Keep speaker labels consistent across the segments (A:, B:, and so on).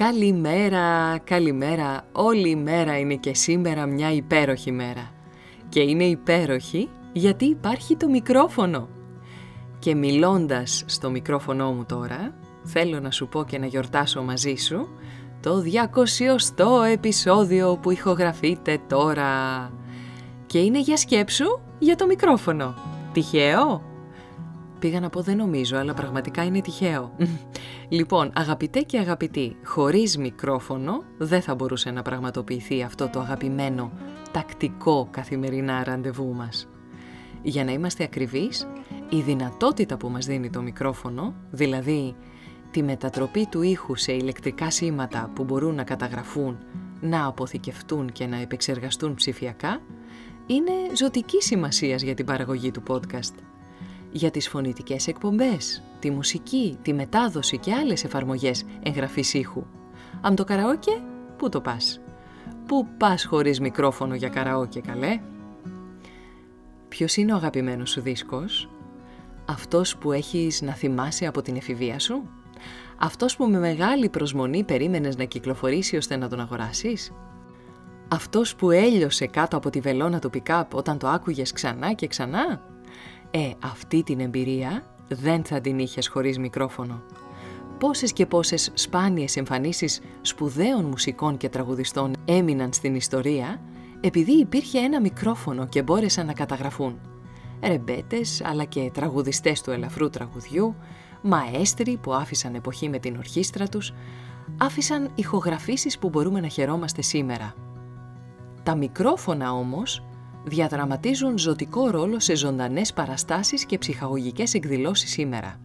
A: Καλημέρα, καλημέρα. Όλη η μέρα είναι και σήμερα μια υπέροχη μέρα. Και είναι υπέροχη γιατί υπάρχει το μικρόφωνο. Και μιλώντας στο μικρόφωνο μου τώρα, θέλω να σου πω και να γιορτάσω μαζί σου το 200ο επεισόδιο που ηχογραφείτε τώρα. Και είναι για σκέψου για το μικρόφωνο. Τυχαίο; Πήγα να πω δεν νομίζω, αλλά πραγματικά είναι τυχαίο. Λοιπόν, αγαπητέ και αγαπητοί, χωρίς μικρόφωνο δεν θα μπορούσε να πραγματοποιηθεί αυτό το αγαπημένο τακτικό καθημερινά ραντεβού μας. Για να είμαστε ακριβείς, η δυνατότητα που μας δίνει το μικρόφωνο, δηλαδή τη μετατροπή του ήχου σε ηλεκτρικά σήματα που μπορούν να καταγραφούν, να αποθηκευτούν και να επεξεργαστούν ψηφιακά, είναι ζωτική σημασίας για την παραγωγή του podcast για τις φωνητικές εκπομπές, τη μουσική, τη μετάδοση και άλλες εφαρμογές εγγραφής ήχου. Αν το καραόκε, πού το πας; Πού πας χωρίς μικρόφωνο για καραόκε καλέ; Ποιος είναι ο αγαπημένος σου δίσκος; Αυτός που έχεις να θυμάσαι από την εφηβεία σου; Αυτός που με μεγάλη προσμονή περίμενες να κυκλοφορήσει ώστε να τον αγοράσεις; Αυτός που έλειωσε κάτω από τη βελόνα του πικάπ όταν το άκουγες ξανά και ξανά; Ε, αυτή την εμπειρία δεν θα την είχες χωρίς μικρόφωνο. Πόσες και πόσες σπάνιες εμφανίσεις σπουδαίων μουσικών και τραγουδιστών έμειναν στην ιστορία επειδή υπήρχε ένα μικρόφωνο και μπόρεσαν να καταγραφούν. Ρεμπέτες αλλά και τραγουδιστές του ελαφρού τραγουδιού, μαέστροι που άφησαν εποχή με την ορχήστρα τους, άφησαν ηχογραφήσεις που μπορούμε να χαιρόμαστε σήμερα. Τα μικρόφωνα όμως διαδραματίζουν ζωτικό ρόλο σε ζωντανές παραστάσεις και ψυχαγωγικές εκδηλώσεις σήμερα.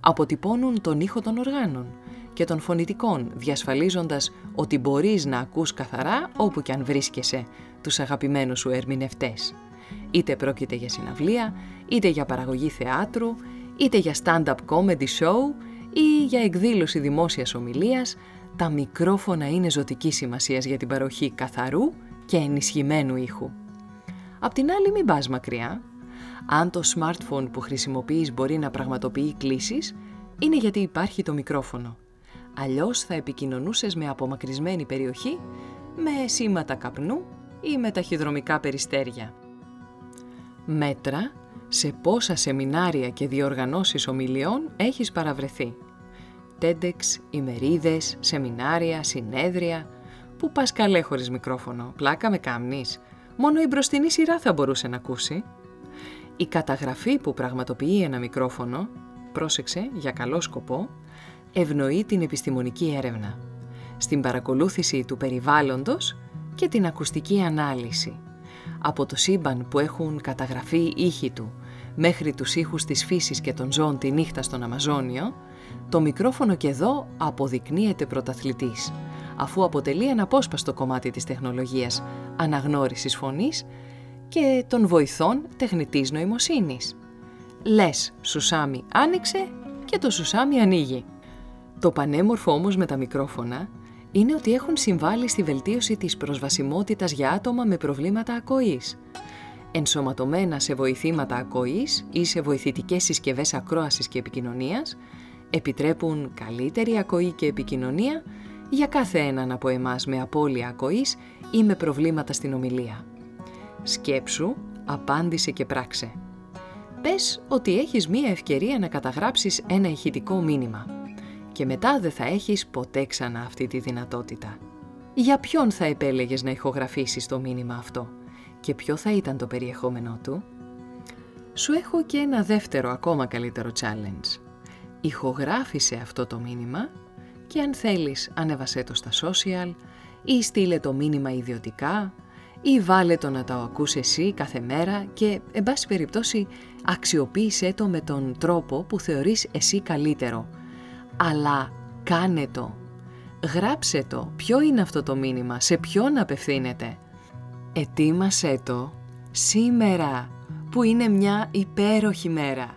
A: Αποτυπώνουν τον ήχο των οργάνων και των φωνητικών, διασφαλίζοντας ότι μπορείς να ακούς καθαρά όπου και αν βρίσκεσαι τους αγαπημένους σου ερμηνευτές. Είτε πρόκειται για συναυλία, είτε για παραγωγή θεάτρου, είτε για stand-up comedy show ή για εκδήλωση δημόσιας ομιλίας, τα μικρόφωνα είναι ζωτικής σημασίας για την παροχή καθαρού και ενισχυμένου ήχου. Απ' την άλλη μην πας μακριά. Αν το smartphone που χρησιμοποιείς μπορεί να πραγματοποιεί κλήσεις, είναι γιατί υπάρχει το μικρόφωνο. Αλλιώς θα επικοινωνούσες με απομακρυσμένη περιοχή, με σήματα καπνού ή με ταχυδρομικά περιστέρια. Μέτρα σε πόσα σεμινάρια και διοργανώσεις ομιλιών έχεις παραβρεθεί. TEDx, ημερίδες, σεμινάρια, συνέδρια. Πού πας καλέ χωρίς μικρόφωνο, πλάκα με κάμνεις μόνο η μπροστινή σειρά θα μπορούσε να ακούσει. Η καταγραφή που πραγματοποιεί ένα μικρόφωνο, πρόσεξε για καλό σκοπό, ευνοεί την επιστημονική έρευνα, στην παρακολούθηση του περιβάλλοντος και την ακουστική ανάλυση. Από το σύμπαν που έχουν καταγραφεί ήχοι του μέχρι τους ήχους της φύσης και των ζώων τη νύχτα στον Αμαζόνιο, το μικρόφωνο και εδώ αποδεικνύεται πρωταθλητής αφού αποτελεί ένα απόσπαστο κομμάτι της τεχνολογίας αναγνώρισης φωνής και των βοηθών τεχνητής νοημοσύνης. Λες, σουσάμι άνοιξε και το σουσάμι ανοίγει. Το πανέμορφο όμως με τα μικρόφωνα είναι ότι έχουν συμβάλει στη βελτίωση της προσβασιμότητας για άτομα με προβλήματα ακοής. Ενσωματωμένα σε βοηθήματα ακοής ή σε βοηθητικές συσκευές ακρόασης και επικοινωνίας, επιτρέπουν καλύτερη ακοή και επικοινωνία για κάθε έναν από εμάς με απώλεια ακοής ή με προβλήματα στην ομιλία. Σκέψου, απάντησε και πράξε. Πες ότι έχεις μία ευκαιρία να καταγράψεις ένα ηχητικό μήνυμα και μετά δεν θα έχεις ποτέ ξανά αυτή τη δυνατότητα. Για ποιον θα επέλεγες να ηχογραφήσεις το μήνυμα αυτό Και ποιο θα ήταν το περιεχόμενό του; Σου έχω και ένα δεύτερο ακόμα καλύτερο challenge. Ηχογράφησε αυτό το μήνυμα και αν θέλεις ανέβασέ το στα social ή στείλε το μήνυμα ιδιωτικά ή βάλε το να το ακούς εσύ κάθε μέρα και, εν πάση περιπτώσει, αξιοποίησέ το με τον τρόπο που θεωρείς εσύ καλύτερο. Αλλά κάνε το. Γράψε το. Ποιο είναι αυτό το μήνυμα, σε ποιον απευθύνεται; Ετοίμασέ το σήμερα που είναι μια υπέροχη μέρα.